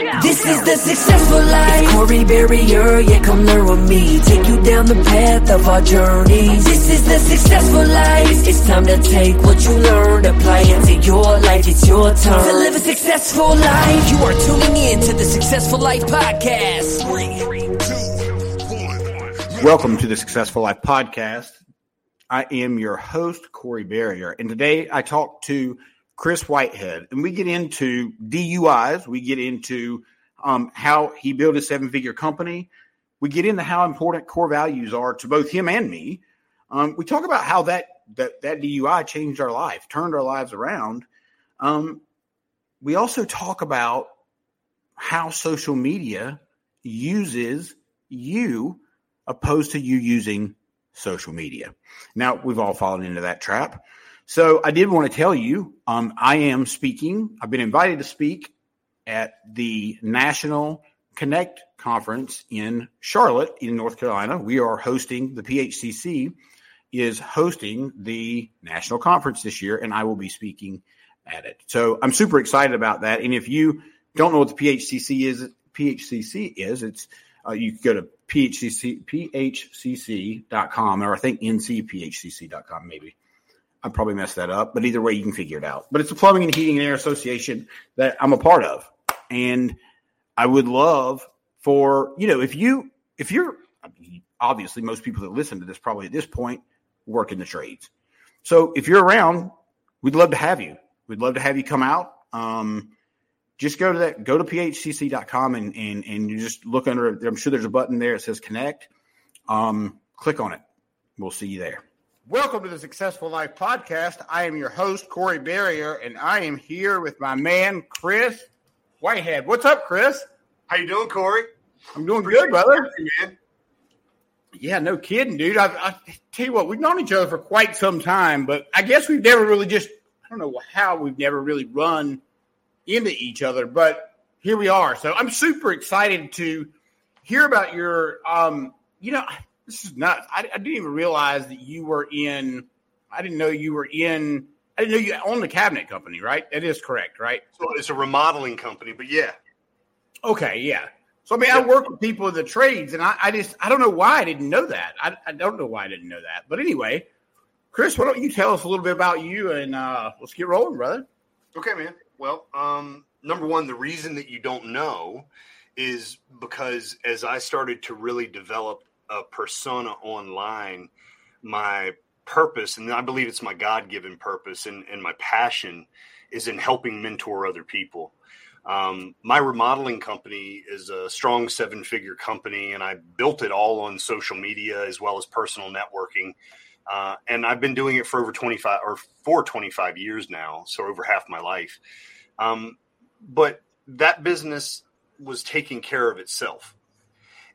This is the successful life. Corey Barrier, yeah, come learn with me. Take you down the path of our journeys. This is the successful life. It's time to take what you learned, apply it to your life. It's your turn to live a successful life. You are tuning in to the Successful Life Podcast. Three, two, one. Welcome to the Successful Life Podcast. I am your host, Corey Barrier, and today I talk to Chris Whitehead, and we get into DUIs. We get into um, how he built a seven figure company. We get into how important core values are to both him and me. Um, we talk about how that, that that DUI changed our life, turned our lives around. Um, we also talk about how social media uses you opposed to you using social media. Now, we've all fallen into that trap. So I did want to tell you, um, I am speaking. I've been invited to speak at the National Connect conference in Charlotte, in North Carolina. We are hosting the PHCC is hosting the national conference this year, and I will be speaking at it. So I'm super excited about that. And if you don't know what the PHCC is, PHCC is, it's uh, you can go to phcc, phcc.com or I think ncphcc.com maybe. I probably messed that up, but either way, you can figure it out. But it's a plumbing and heating and air association that I'm a part of, and I would love for you know if you if you're obviously most people that listen to this probably at this point work in the trades. So if you're around, we'd love to have you. We'd love to have you come out. Um, just go to that, go to phcc.com and, and, and you just look under, I'm sure there's a button there. It says connect. Um, click on it. We'll see you there. Welcome to the Successful Life Podcast. I am your host, Corey Barrier, and I am here with my man, Chris Whitehead. What's up, Chris? How you doing, Corey? I'm doing good, brother. man. Yeah, no kidding, dude. I, I tell you what, we've known each other for quite some time, but I guess we've never really just, I don't know how we've never really run into each other, but here we are. So I'm super excited to hear about your, um, you know, this is nuts. I, I, didn't even realize that you were in. I didn't know you were in. I didn't know you own the cabinet company, right? That is correct, right? So it's a remodeling company, but yeah. Okay, yeah. So I mean, I work with people in the trades, and I, I just I don't know why I didn't know that. I, I, don't know why I didn't know that. But anyway, Chris, why don't you tell us a little bit about you, and uh, let's get rolling, brother. Okay, man. Well, um, number one, the reason that you don't know is because as I started to really develop a persona online, my purpose, and I believe it's my God given purpose and, and my passion is in helping mentor other people. Um, my remodeling company is a strong seven figure company, and I built it all on social media as well as personal networking. Uh, and I've been doing it for over 25 or for 25 years now, so over half my life. Um, but that business was taking care of itself.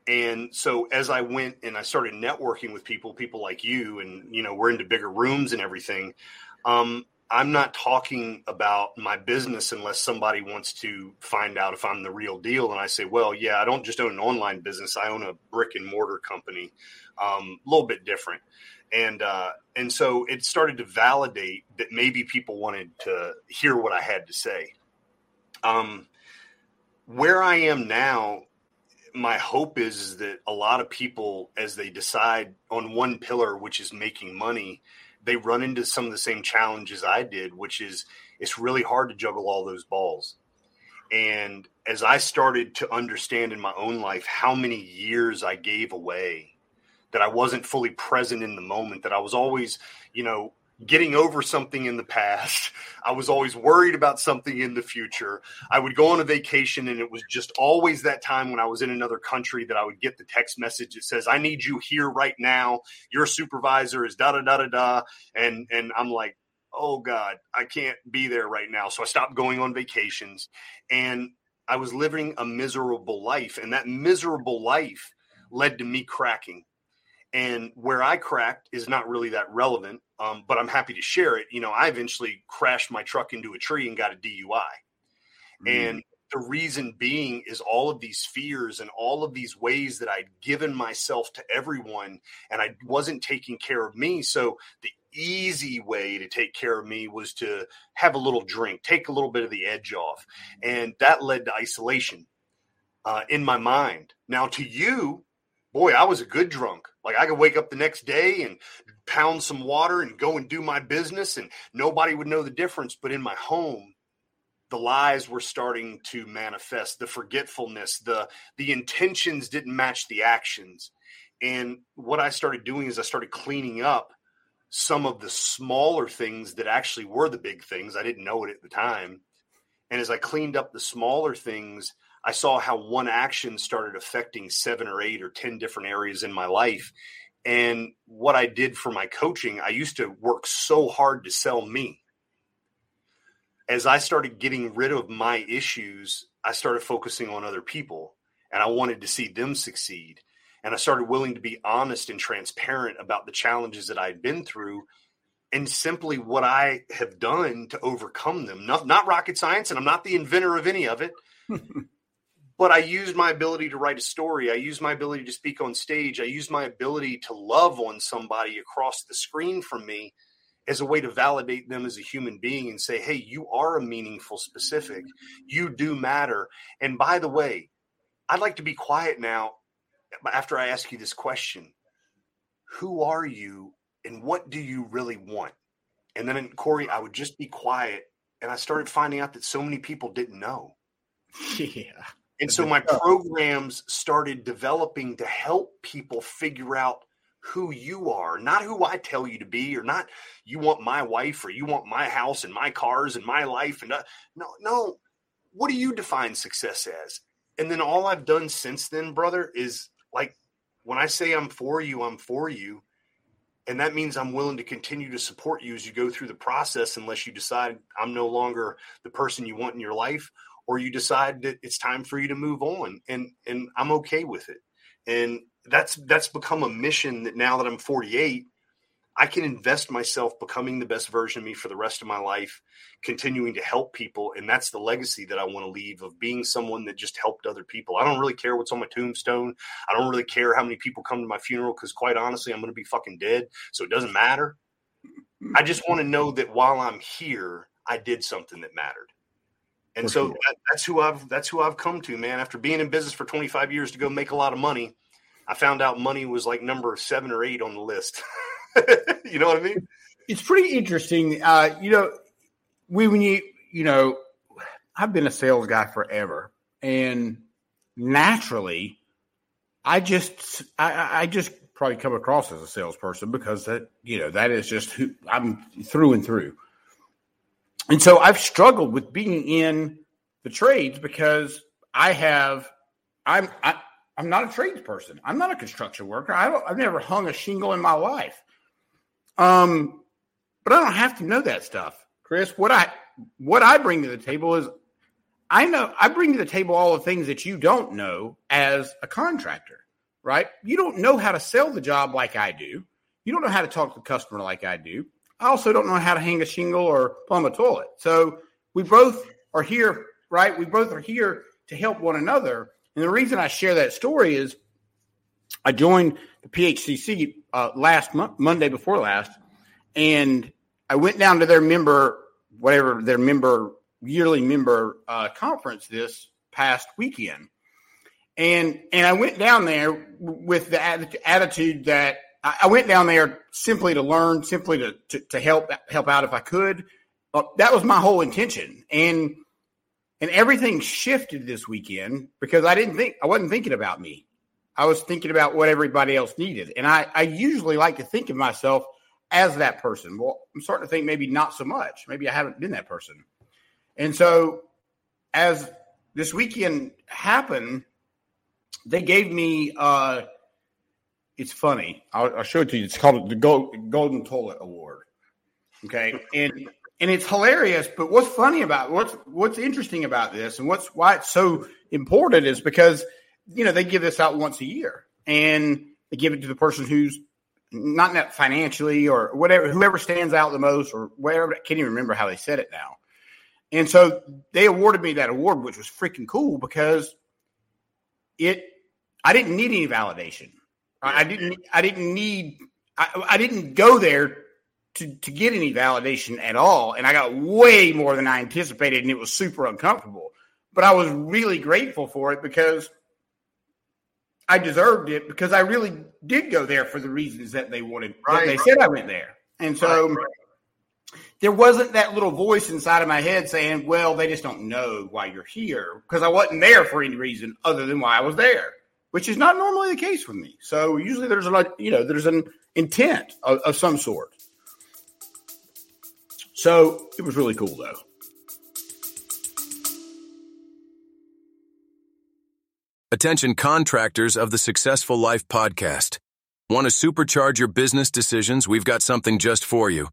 And so as I went and I started networking with people, people like you, and you know, we're into bigger rooms and everything. Um, I'm not talking about my business unless somebody wants to find out if I'm the real deal. And I say, well, yeah, I don't just own an online business. I own a brick and mortar company, um, a little bit different. And, uh, and so it started to validate that maybe people wanted to hear what I had to say. Um, where I am now my hope is, is that a lot of people, as they decide on one pillar, which is making money, they run into some of the same challenges I did, which is it's really hard to juggle all those balls. And as I started to understand in my own life how many years I gave away that I wasn't fully present in the moment, that I was always, you know, getting over something in the past. I was always worried about something in the future. I would go on a vacation and it was just always that time when I was in another country that I would get the text message that says, I need you here right now. Your supervisor is da da da da da. And and I'm like, oh God, I can't be there right now. So I stopped going on vacations and I was living a miserable life. And that miserable life led to me cracking. And where I cracked is not really that relevant, um, but I'm happy to share it. You know, I eventually crashed my truck into a tree and got a DUI. Mm. And the reason being is all of these fears and all of these ways that I'd given myself to everyone and I wasn't taking care of me. So the easy way to take care of me was to have a little drink, take a little bit of the edge off. And that led to isolation uh, in my mind. Now, to you, boy, I was a good drunk. Like I could wake up the next day and pound some water and go and do my business, and nobody would know the difference. But in my home, the lies were starting to manifest the forgetfulness the the intentions didn't match the actions and what i started doing is i started cleaning up some of the smaller things that actually were the big things. I didn't know it at the time. And as I cleaned up the smaller things, I saw how one action started affecting seven or eight or 10 different areas in my life. And what I did for my coaching, I used to work so hard to sell me. As I started getting rid of my issues, I started focusing on other people and I wanted to see them succeed and I started willing to be honest and transparent about the challenges that I'd been through and simply what I have done to overcome them. Not, not rocket science, and I'm not the inventor of any of it. but I used my ability to write a story. I used my ability to speak on stage. I used my ability to love on somebody across the screen from me as a way to validate them as a human being and say, hey, you are a meaningful specific. You do matter. And by the way, I'd like to be quiet now after I ask you this question, who are you and what do you really want? And then Corey, I would just be quiet. And I started finding out that so many people didn't know. Yeah. And so my programs started developing to help people figure out who you are, not who I tell you to be, or not you want my wife or you want my house and my cars and my life. And uh, no, no. What do you define success as? And then all I've done since then, brother, is like when I say I'm for you, I'm for you. And that means I'm willing to continue to support you as you go through the process, unless you decide I'm no longer the person you want in your life, or you decide that it's time for you to move on. And and I'm okay with it. And that's that's become a mission that now that I'm 48, I can invest myself becoming the best version of me for the rest of my life, continuing to help people. And that's the legacy that I want to leave of being someone that just helped other people. I don't really care what's on my tombstone. I don't really care how many people come to my funeral because, quite honestly, I'm going to be fucking dead. So it doesn't matter. I just want to know that while I'm here, I did something that mattered. And so that, that's who I've that's who I've come to, man. After being in business for 25 years to go make a lot of money, I found out money was like number seven or eight on the list. you know what I mean? It's pretty interesting. Uh, you know, we when you you know, I've been a sales guy forever, and naturally, I just I, I just probably come across as a salesperson because that you know that is just who I'm through and through. And so I've struggled with being in the trades because I have I'm I, I'm not a tradesperson. I'm not a construction worker. I don't, I've never hung a shingle in my life. Um, but I don't have to know that stuff, Chris. What I what I bring to the table is I know I bring to the table all the things that you don't know as a contractor, right? You don't know how to sell the job like I do. You don't know how to talk to the customer like I do. I also don't know how to hang a shingle or plumb a toilet. So we both are here, right? We both are here to help one another. And the reason I share that story is I joined the PHCC uh, last Monday before last, and I went down to their member, whatever their member yearly member uh, conference this past weekend, and and I went down there with the attitude that I went down there simply to learn, simply to to, to help help out if I could. Uh, that was my whole intention, and and everything shifted this weekend because I didn't think I wasn't thinking about me. I was thinking about what everybody else needed. And I, I usually like to think of myself as that person. Well, I'm starting to think maybe not so much. Maybe I haven't been that person. And so as this weekend happened, they gave me uh it's funny. I'll, I'll show it to you. It's called the Gold, Golden Toilet Award. Okay. And and it's hilarious. But what's funny about what's what's interesting about this, and what's why it's so important, is because you know they give this out once a year, and they give it to the person who's not net financially or whatever, whoever stands out the most, or whatever. I can't even remember how they said it now. And so they awarded me that award, which was freaking cool because it. I didn't need any validation. I didn't. I didn't need. I, I didn't go there to, to get any validation at all. And I got way more than I anticipated, and it was super uncomfortable. But I was really grateful for it because I deserved it because I really did go there for the reasons that they wanted. Right. That they said I went there. And so right. there wasn't that little voice inside of my head saying, well, they just don't know why you're here because I wasn't there for any reason other than why I was there, which is not normally the case with me. So usually there's a, you know, there's an intent of, of some sort. So it was really cool, though. Attention contractors of the Successful Life podcast. Want to supercharge your business decisions? We've got something just for you.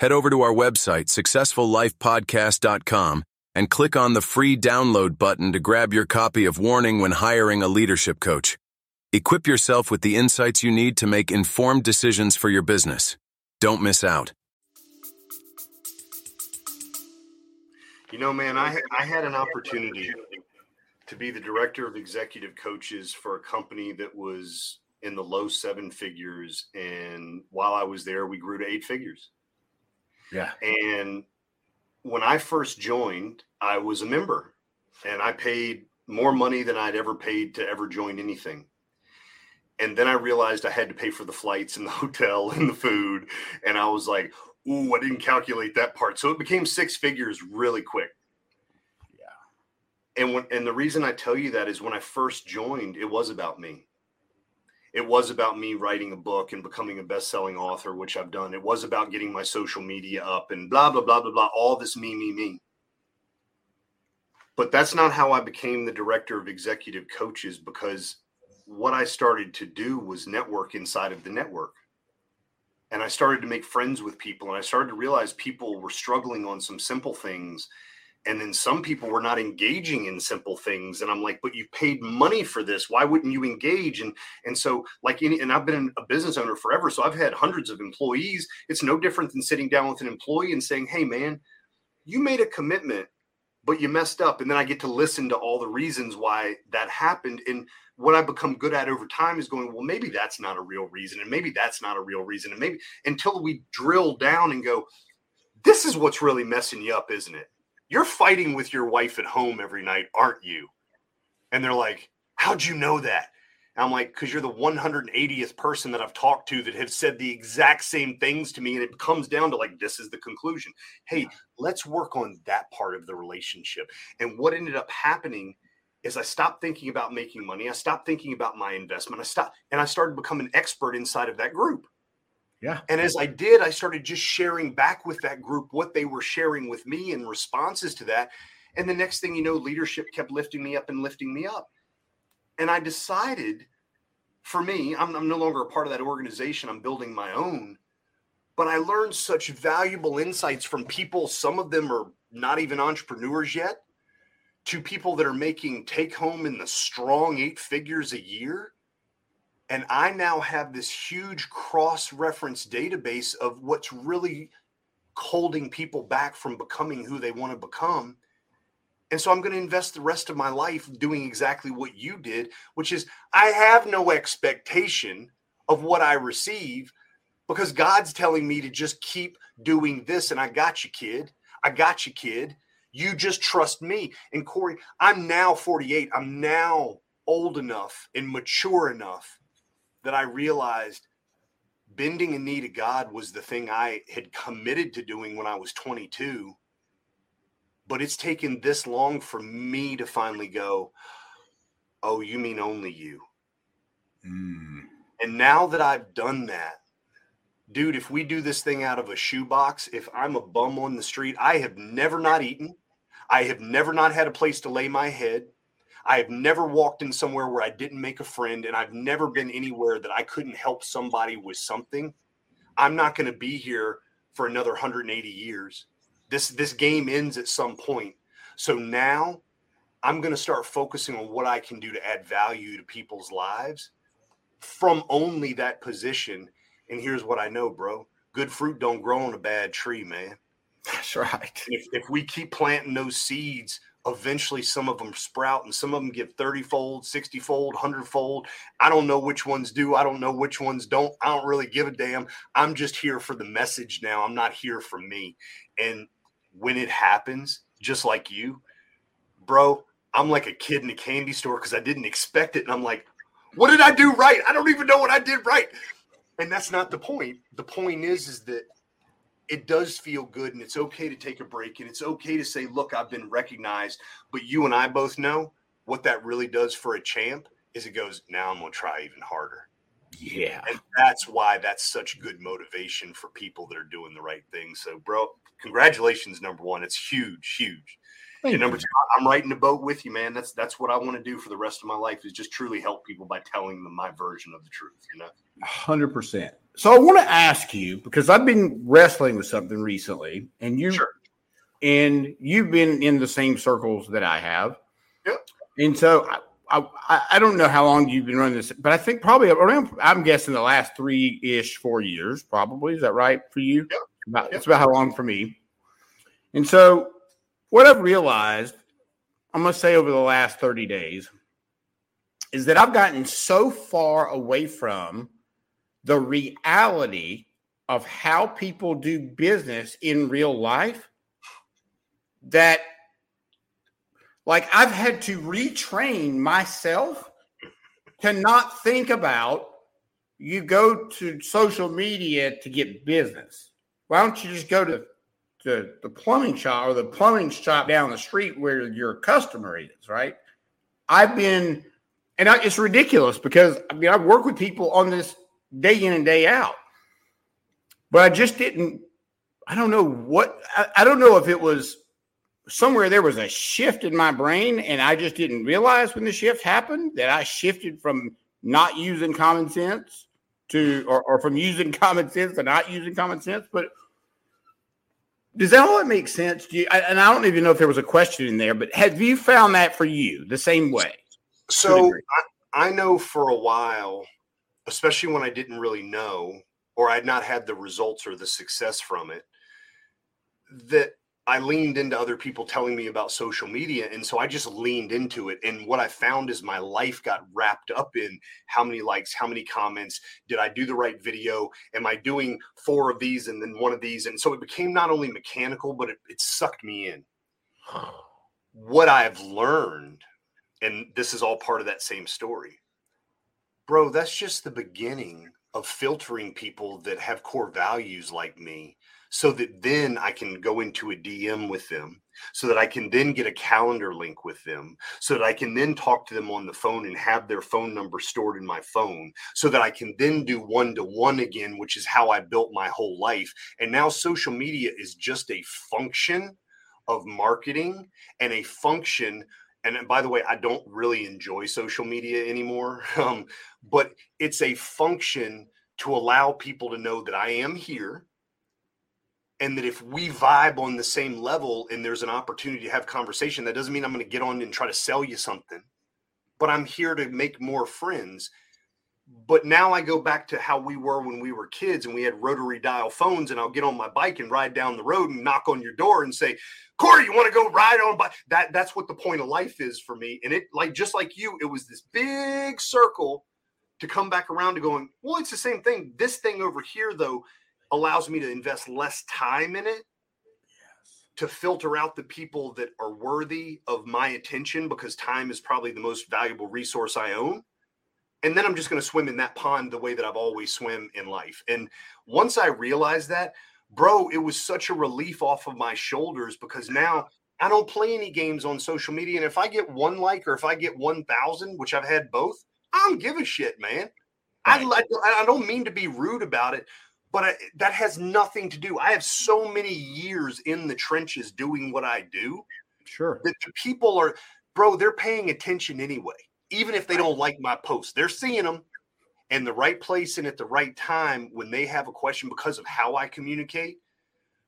Head over to our website, successfullifepodcast.com, and click on the free download button to grab your copy of Warning when hiring a leadership coach. Equip yourself with the insights you need to make informed decisions for your business. Don't miss out. You know, man, I I had an opportunity to be the director of executive coaches for a company that was in the low seven figures, and while I was there, we grew to eight figures. Yeah. And when I first joined, I was a member, and I paid more money than I'd ever paid to ever join anything. And then I realized I had to pay for the flights and the hotel and the food, and I was like, ooh, I didn't calculate that part. So it became six figures really quick. Yeah. And when and the reason I tell you that is when I first joined, it was about me. It was about me writing a book and becoming a best-selling author, which I've done. It was about getting my social media up and blah blah blah blah blah. All this me me me. But that's not how I became the director of executive coaches because what I started to do was network inside of the network and I started to make friends with people and I started to realize people were struggling on some simple things and then some people were not engaging in simple things and i'm like but you paid money for this. Why wouldn't you engage? And and so like any and i've been a business owner forever so i've had hundreds of employees. It's no different than sitting down with an employee and saying hey man you made a commitment but you messed up and then i get to listen to all the reasons why that happened. And what I've become good at over time is going, well, maybe that's not a real reason, and maybe that's not a real reason, and maybe until we drill down and go, this is what's really messing you up, isn't it? You're fighting with your wife at home every night, aren't you? And they're like, how'd you know that? And I'm like, because you're the 180th person that I've talked to that have said the exact same things to me. And it comes down to like, this is the conclusion. Hey, let's work on that part of the relationship. And what ended up happening is I stopped thinking about making money. I stopped thinking about my investment. I stopped and I started to become an expert inside of that group. Yeah. And as I did, I started just sharing back with that group what they were sharing with me in responses to that. And the next thing you know, leadership kept lifting me up and lifting me up. And I decided for me, I'm, I'm no longer a part of that organization. I'm building my own. But I learned such valuable insights from people. Some of them are not even entrepreneurs yet to people that are making take home in the strong eight figures a year. And I now have this huge cross reference database of what's really holding people back from becoming who they want to become. And so I'm going to invest the rest of my life doing exactly what you did, which is I have no expectation of what I receive because God's telling me to just keep doing this. And I got you, kid. I got you, kid. You just trust me. And Corey, I'm now 48. I'm now old enough and mature enough that I realized bending a knee to God was the thing I had committed to doing when I was 22. But it's taken this long for me to finally go, Oh, you mean only you? Mm. And now that I've done that, dude, if we do this thing out of a shoebox, if I'm a bum on the street, I have never not eaten. I have never not had a place to lay my head. I have never walked in somewhere where I didn't make a friend, and I've never been anywhere that I couldn't help somebody with something. I'm not going to be here for another 180 years. This this game ends at some point. So now I'm going to start focusing on what I can do to add value to people's lives from only that position. And here's what I know, bro. Good fruit don't grow on a bad tree, man. That's right. If, if we keep planting those seeds, eventually some of them sprout and some of them give 30 fold, 60 fold, 100 fold. I don't know which ones do. I don't know which ones don't. I don't really give a damn. I'm just here for the message now. I'm not here for me. And when it happens, just like you, bro, I'm like a kid in a candy store because I didn't expect it. And I'm like, what did I do right? I don't even know what I did right. And that's not the point. The point is, is that it does feel good and it's okay to take a break and it's okay to say, look, I've been recognized. But you and I both know what that really does for a champ is it goes, now I'm going to try even harder. Yeah. And that's why that's such good motivation for people that are doing the right thing. So, bro, congratulations, number one. It's huge, huge. Thank and number two, I'm riding the boat with you, man. That's that's what I want to do for the rest of my life is just truly help people by telling them my version of the truth, you know? Hundred percent. So I want to ask you because I've been wrestling with something recently, and you sure. and you've been in the same circles that I have. Yep. And so I, I, I don't know how long you've been running this, but I think probably around I'm guessing the last three ish four years, probably. Is that right for you? Yep. About. It's about how long for me. And so what I've realized, I'm gonna say over the last 30 days, is that I've gotten so far away from the reality of how people do business in real life that like I've had to retrain myself to not think about you go to social media to get business. Why don't you just go to the, plumbing shop or the plumbing shop down the street where your customer is, right? I've been, and I, it's ridiculous because I mean, I work with people on this day in and day out. But I just didn't, I don't know what, I, I don't know if it was somewhere there was a shift in my brain and I just didn't realize when the shift happened that I shifted from not using common sense to, or, or from using common sense to not using common sense. But does that all make sense? Do you, I, and I don't even know if there was a question in there, but have you found that for you the same way? So I, I know for a while especially when I didn't really know or I'd not had the results or the success from it, that I leaned into other people telling me about social media. And so I just leaned into it. And what I found is my life got wrapped up in how many likes, how many comments, did I do the right video? Am I doing four of these and then one of these? And so it became not only mechanical, but it, it sucked me in. what I've learned, and this is all part of that same story, bro, that's just the beginning of filtering people that have core values like me so that then I can go into a DM with them, so that I can then get a calendar link with them, so that I can then talk to them on the phone and have their phone number stored in my phone, so that I can then do one to one again, which is how I built my whole life. And now social media is just a function of marketing and a function and by the way, I don't really enjoy social media anymore. Um, but it's a function to allow people to know that I am here and that if we vibe on the same level and there's an opportunity to have conversation, that doesn't mean I'm going to get on and try to sell you something, but I'm here to make more friends. But now I go back to how we were when we were kids and we had rotary dial phones, and I'll get on my bike and ride down the road and knock on your door and say, Corey, you want to go ride on bike? That that's what the point of life is for me. And it like just like you, it was this big circle to come back around to going, well, it's the same thing. This thing over here, though, allows me to invest less time in it to filter out the people that are worthy of my attention because time is probably the most valuable resource I own and then I'm just going to swim in that pond the way that I've always swim in life. And once I realized that, bro, it was such a relief off of my shoulders because now I don't play any games on social media. And if I get one like or if I get 1,000, which I've had both, I don't give a shit, man. Right. I, I don't mean to be rude about it, but I, that has nothing to do. I have so many years in the trenches doing what I do. Sure. That the people are, bro, they're paying attention anyway, even if they don't like my posts. They're seeing them in the right place and at the right time when they have a question because of how I communicate.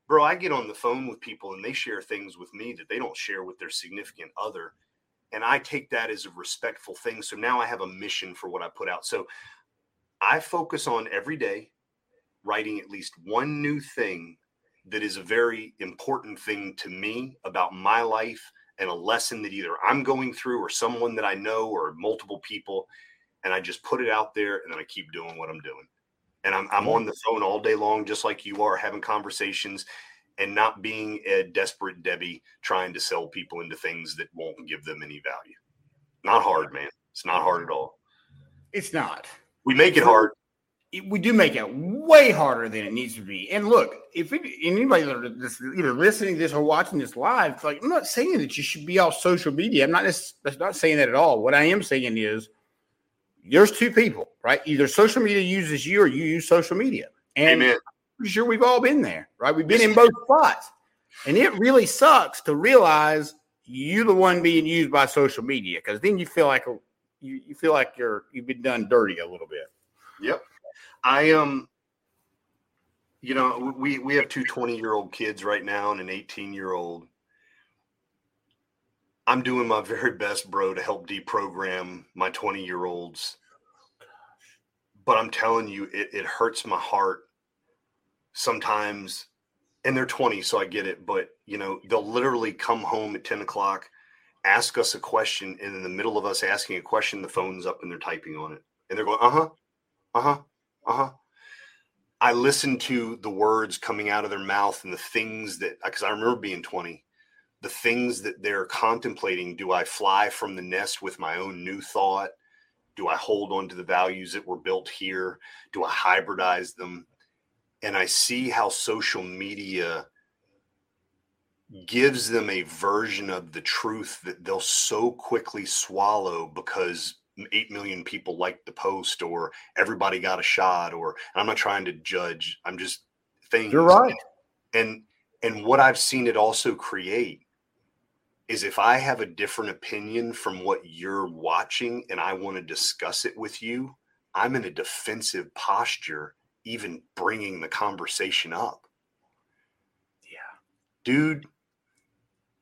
Bro, I get on the phone with people and they share things with me that they don't share with their significant other. And I take that as a respectful thing. So now I have a mission for what I put out. So I focus on every day writing at least one new thing that is a very important thing to me about my life and a lesson that either I'm going through or someone that I know or multiple people. And I just put it out there and then I keep doing what I'm doing. And I'm, I'm on mm-hmm. the phone all day long, just like you are, having conversations and not being a desperate Debbie trying to sell people into things that won't give them any value. Not hard, man. It's not hard at all. It's not. We make it hard we do make it way harder than it needs to be. And look, if it, anybody that's either listening to this or watching this live, it's like I'm not saying that you should be off social media. I'm not that's not saying that at all. What I am saying is there's two people, right? Either social media uses you or you use social media. And Amen. I'm sure we've all been there, right? We've been in both spots. And it really sucks to realize you're the one being used by social media because then you feel like you, you feel like you're you've been done dirty a little bit. Yep. I am, um, you know, we we have two 20 year old kids right now and an 18 year old. I'm doing my very best, bro, to help deprogram my 20 year olds. But I'm telling you, it, it hurts my heart sometimes. And they're 20, so I get it. But, you know, they'll literally come home at 10 o'clock, ask us a question, and in the middle of us asking a question, the phone's up and they're typing on it. And they're going, uh huh, uh huh, uh huh. I listened to the words coming out of their mouth and the things that, because I remember being 20, the things that they're contemplating. Do I fly from the nest with my own new thought? Do I hold on to the values that were built here? Do I hybridize them? And I see how social media gives them a version of the truth that they'll so quickly swallow because 8 million people liked the post or everybody got a shot or I'm not trying to judge. I'm just things. You're right. And and what I've seen it also create is if I have a different opinion from what you're watching and I want to discuss it with you, I'm in a defensive posture even bringing the conversation up. Yeah. Dude,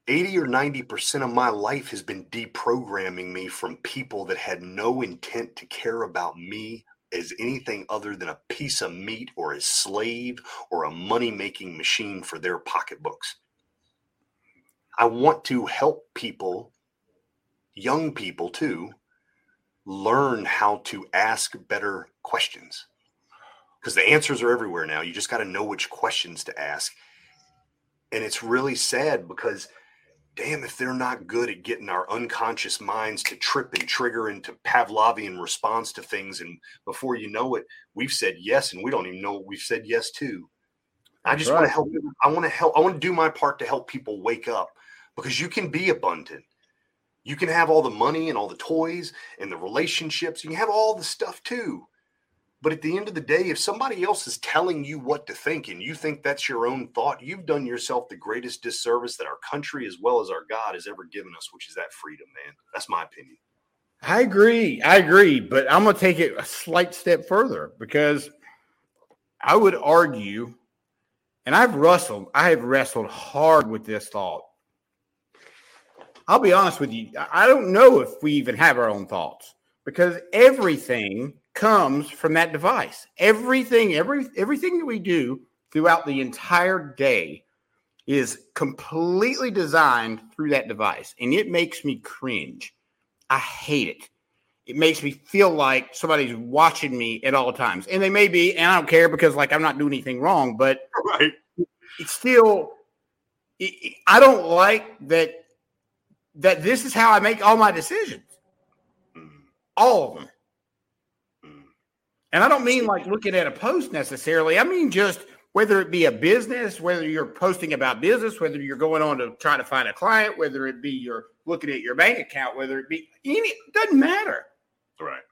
80 or 90% of my life has been deprogramming me from people that had no intent to care about me as anything other than a piece of meat or a slave or a money making machine for their pocketbooks. I want to help people, young people too, learn how to ask better questions because the answers are everywhere now. You just got to know which questions to ask. And it's really sad because damn if they're not good at getting our unconscious minds to trip and trigger into Pavlovian response to things. And before you know it, we've said yes, and we don't even know what we've said yes to. I just right. want to help. I want to help. I want to do my part to help people wake up because you can be abundant. You can have all the money and all the toys and the relationships. You can have all the stuff too. But at the end of the day, if somebody else is telling you what to think and you think that's your own thought, you've done yourself the greatest disservice that our country as well as our God has ever given us, which is that freedom, man. That's my opinion. I agree. I agree. But I'm going to take it a slight step further because I would argue, and I've wrestled, I have wrestled hard with this thought. I'll be honest with you. I don't know if we even have our own thoughts because everything comes from that device. Everything, every everything that we do throughout the entire day is completely designed through that device. And it makes me cringe. I hate it. It makes me feel like somebody's watching me at all times. And they may be, and I don't care because like I'm not doing anything wrong, but right. it's still it, I don't like that that this is how I make all my decisions. Mm. All of them. And I don't mean like looking at a post necessarily. I mean just whether it be a business, whether you're posting about business, whether you're going on to try to find a client, whether it be you're looking at your bank account, whether it be any, it doesn't matter. Right.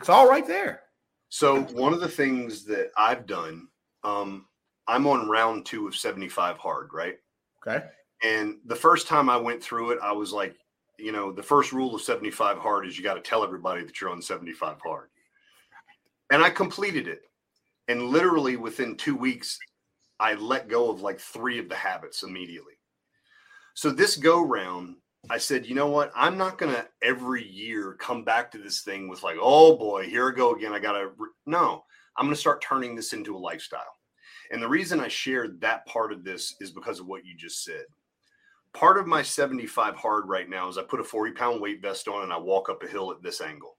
It's all right there. So one of the things that I've done, um, I'm on round two of 75 hard, right? Okay. And the first time I went through it, I was like, you know, the first rule of 75 hard is you got to tell everybody that you're on 75 hard. And I completed it. And literally within two weeks, I let go of like three of the habits immediately. So this go round, I said, you know what? I'm not going to every year come back to this thing with like, oh boy, here I go again. I got to, no, I'm going to start turning this into a lifestyle. And the reason I shared that part of this is because of what you just said. Part of my 75 hard right now is I put a 40 pound weight vest on and I walk up a hill at this angle.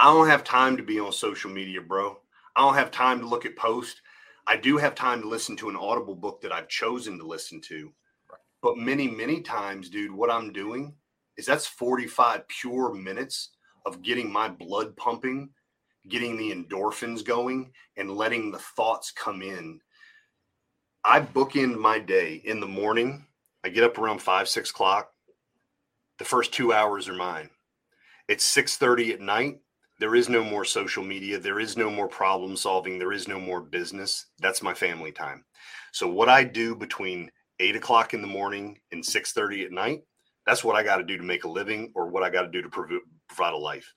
I don't have time to be on social media, bro. I don't have time to look at posts. I do have time to listen to an audible book that I've chosen to listen to. But many, many times, dude, what I'm doing is that's 45 pure minutes of getting my blood pumping, getting the endorphins going, and letting the thoughts come in. I bookend my day in the morning. I get up around five, six o'clock. The first two hours are mine. It's 6:30 at night. There is no more social media. There is no more problem solving. There is no more business. That's my family time. So what I do between eight o'clock in the morning and 6.30 at night that's what i got to do to make a living or what i got to do to prov- provide a life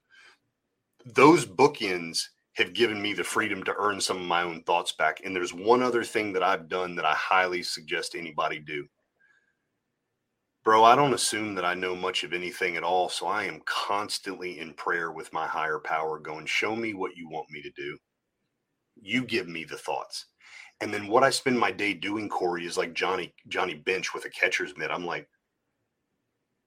those bookends have given me the freedom to earn some of my own thoughts back and there's one other thing that i've done that i highly suggest anybody do bro i don't assume that i know much of anything at all so i am constantly in prayer with my higher power going show me what you want me to do you give me the thoughts and then what I spend my day doing, Corey, is like Johnny Johnny Bench with a catcher's mitt. I'm like,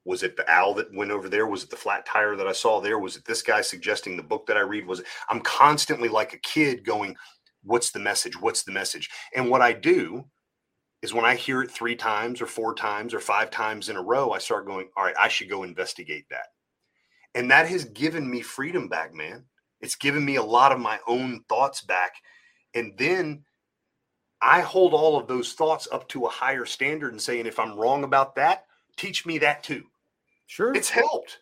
was it the owl that went over there? Was it the flat tire that I saw there? Was it this guy suggesting the book that I read? Was it? I'm constantly like a kid going, "What's the message? What's the message?" And what I do is when I hear it three times or four times or five times in a row, I start going, "All right, I should go investigate that." And that has given me freedom back, man. It's given me a lot of my own thoughts back. And then I hold all of those thoughts up to a higher standard and saying, if I'm wrong about that, teach me that too. Sure. It's helped.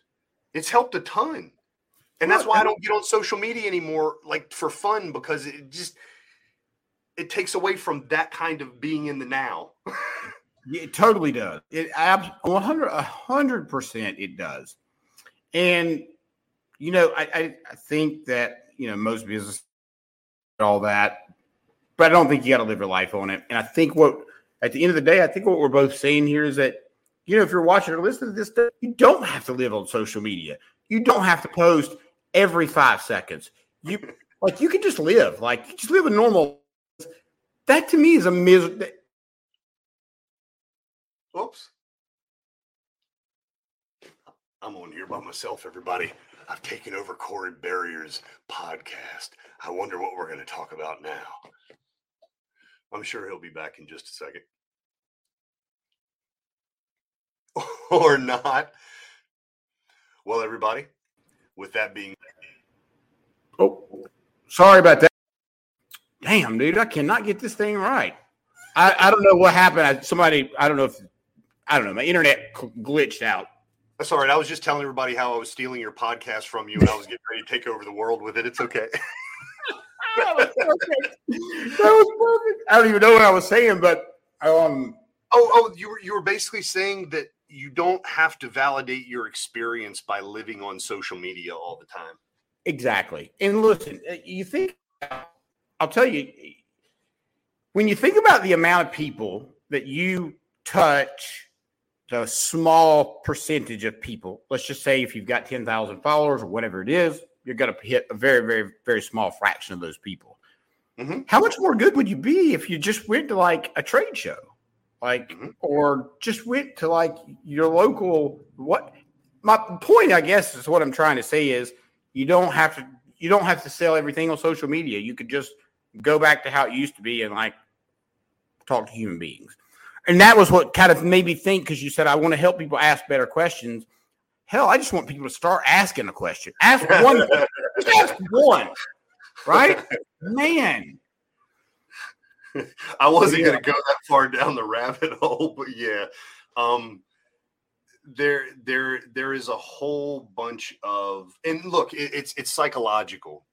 It's helped a ton. And that's why I don't get on social media anymore, like for fun, because it just it takes away from that kind of being in the now. it totally does. It abs 100 hundred percent it does. And you know, I, I, I think that you know most business all that but I don't think you got to live your life on it. And I think what at the end of the day, I think what we're both saying here is that you know if you're watching or listening to this, stuff, you don't have to live on social media. You don't have to post every five seconds. You like you can just live like just live a normal. That to me is a miserable. Oops. I'm on here by myself, everybody. I've taken over Corey Barrier's podcast. I wonder what we're going to talk about now. I'm sure he'll be back in just a second. or not. Well, everybody, with that being. Oh, sorry about that. Damn, dude, I cannot get this thing right. I, I don't know what happened. I, somebody, I don't know if, I don't know, my internet glitched out. That's all right. I was just telling everybody how I was stealing your podcast from you and I was getting ready to take over the world with it. It's okay. that was perfect. That was perfect. I don't even know what I was saying, but um. Oh, oh, you were you were basically saying that you don't have to validate your experience by living on social media all the time. Exactly. And listen, uh, you think I'll tell you when you think about the amount of people that you touch the small percentage of people. Let's just say if you've got 10,000 followers or whatever it is, you're going to hit a very, very, very small fraction of those people. Mm-hmm. How much more good would you be if you just went to like a trade show, like, mm-hmm. or just went to like your local? What my point, I guess, is what I'm trying to say is you don't have to you don't have to sell everything on social media. You could just go back to how it used to be and like talk to human beings. And that was what kind of made me think because you said I want to help people ask better questions. Hell, I just want people to start asking a question. Ask one. ask one. Right? Man. I wasn't yeah. going to go that far down the rabbit hole, but yeah. Um, there there there is a whole bunch of and look it, it's it's psychological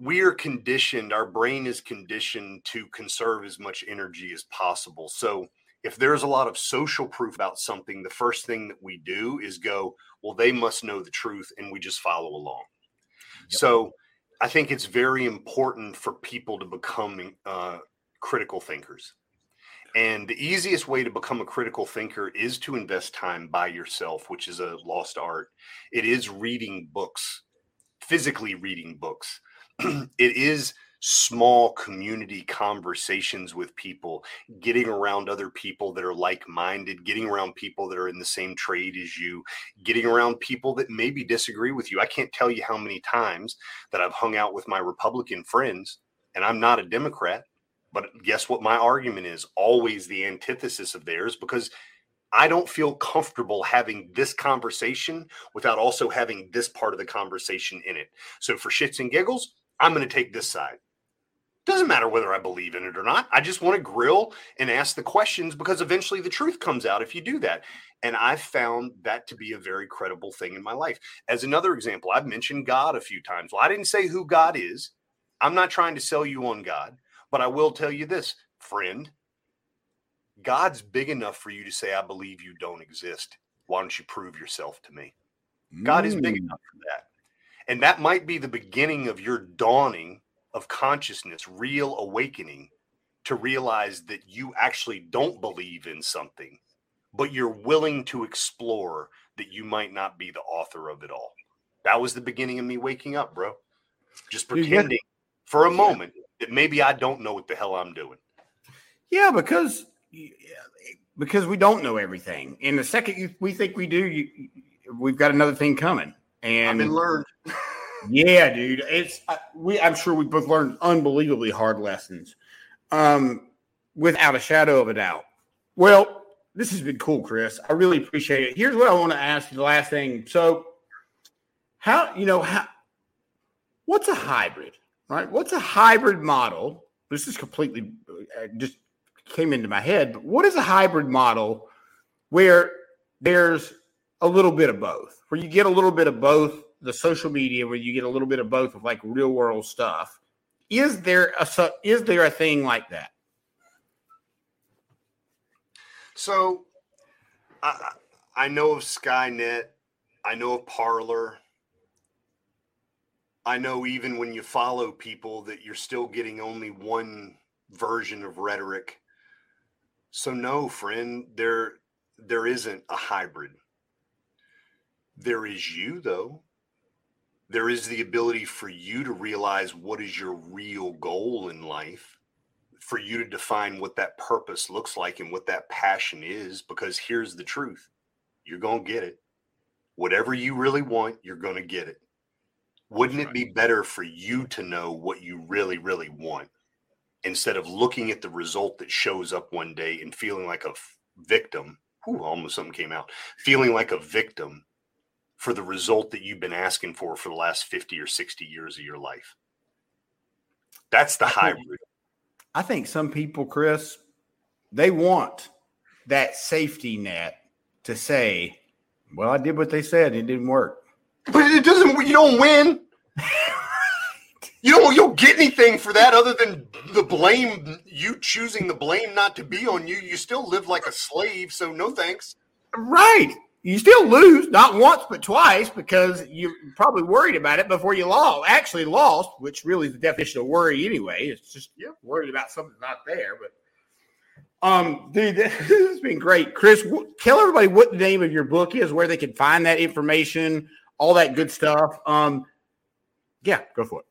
we are conditioned our brain is conditioned to conserve as much energy as possible so if there's a lot of social proof about something the first thing that we do is go well they must know the truth and we just follow along yep. so i think it's very important for people to become uh, critical thinkers and the easiest way to become a critical thinker is to invest time by yourself, which is a lost art. It is reading books, physically reading books. it is small community conversations with people, getting around other people that are like minded, getting around people that are in the same trade as you, getting around people that maybe disagree with you. I can't tell you how many times that I've hung out with my Republican friends, and I'm not a Democrat. But guess what? My argument is always the antithesis of theirs because I don't feel comfortable having this conversation without also having this part of the conversation in it. So for shits and giggles, I'm going to take this side. Doesn't matter whether I believe in it or not. I just want to grill and ask the questions because eventually the truth comes out if you do that. And I've found that to be a very credible thing in my life. As another example, I've mentioned God a few times. Well, I didn't say who God is. I'm not trying to sell you on God. But I will tell you this, friend God's big enough for you to say, I believe you don't exist. Why don't you prove yourself to me? God is big mm. enough for that. And that might be the beginning of your dawning of consciousness, real awakening to realize that you actually don't believe in something, but you're willing to explore that you might not be the author of it all. That was the beginning of me waking up, bro. Just pretending for a moment that maybe I don't know what the hell I'm doing. Yeah, because because we don't know everything. And the second we think we do, you, we've got another thing coming. And I've been learned. yeah, dude. It's we. I'm sure we both learned unbelievably hard lessons, um, without a shadow of a doubt. Well, this has been cool, Kris. I really appreciate it. Here's what I want to ask you. The last thing. So, how you know how? What's a hybrid? right? What's a hybrid model? This is completely uh, just came into my head, but what is a hybrid model where there's a little bit of both, where you get a little bit of both the social media, where you get a little bit of both of like real world stuff? Is there a is there a thing like that? So, I I know of Skynet, I know of Parler. I know even when you follow people that you're still getting only one version of rhetoric. So no, friend, there there isn't a hybrid. There is you though. There is the ability for you to realize what is your real goal in life, for you to define what that purpose looks like and what that passion is because here's the truth. You're going to get it. Whatever you really want, you're going to get it wouldn't it be better for you to know what you really, really want instead of looking at the result that shows up one day and feeling like a victim? Ooh, almost something came out. Feeling like a victim for the result that you've been asking for for the last 50 or 60 years of your life. That's the hybrid. I think some people, Kris, they want that safety net to say, well, I did what they said, it didn't work. But it doesn't. You don't win. you don't. You don't get anything for that other than the blame. You choosing the blame not to be on you. You still live like a slave. So no thanks. Right. You still lose, not once but twice, because you're probably worried about it before you lost. Actually, lost, which really is the definition of worry anyway. It's just you're worried about something not there. But um, dude, this has been great, Kris. Tell everybody what the name of your book is, where they can find that information, all that good stuff. Um, yeah, go for it.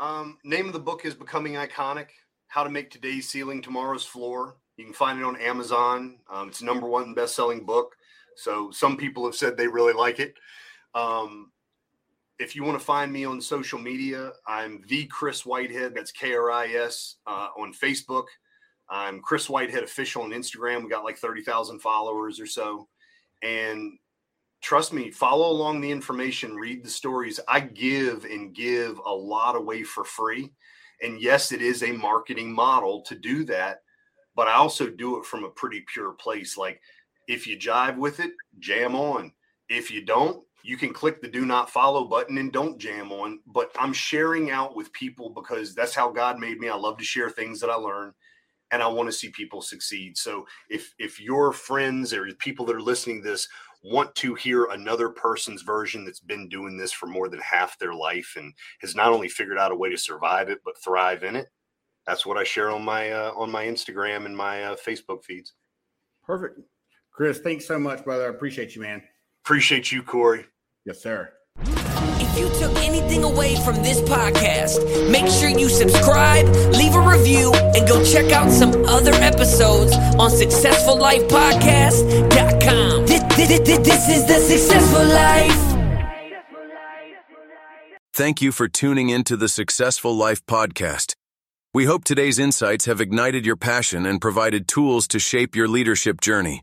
Um, name of the book is Becoming Iconic How to Make Today's Ceiling Tomorrow's Floor. You can find it on Amazon. Um, it's number one best selling book. So some people have said they really like it. Um, if you want to find me on social media, I'm the Kris Whitehead. That's K R I S uh, on Facebook. I'm Kris Whitehead official on Instagram. We got like 30,000 followers or so. And trust me, follow along the information, read the stories. I give and give a lot away for free. And yes, it is a marketing model to do that, but I also do it from a pretty pure place. Like If you jive with it, jam on. If you don't, you can click the do not follow button and don't jam on. But I'm sharing out with people because that's how God made me. I love to share things that I learn and I want to see people succeed. So if if your friends or people that are listening to this want to hear another person's version that's been doing this for more than half their life and has not only figured out a way to survive it but thrive in it, that's what I share on my uh, on my Instagram and my uh, Facebook feeds. Perfect, Kris. Thanks so much, brother. I appreciate you, man. Appreciate you, Corey. Yes, sir. If you took anything away from this podcast, make sure you subscribe, leave a review, and go check out some other episodes on SuccessfulLifePodcast.com. This, is the Successful Life. Thank you for tuning into the Successful Life podcast. We hope today's insights have ignited your passion and provided tools to shape your leadership journey.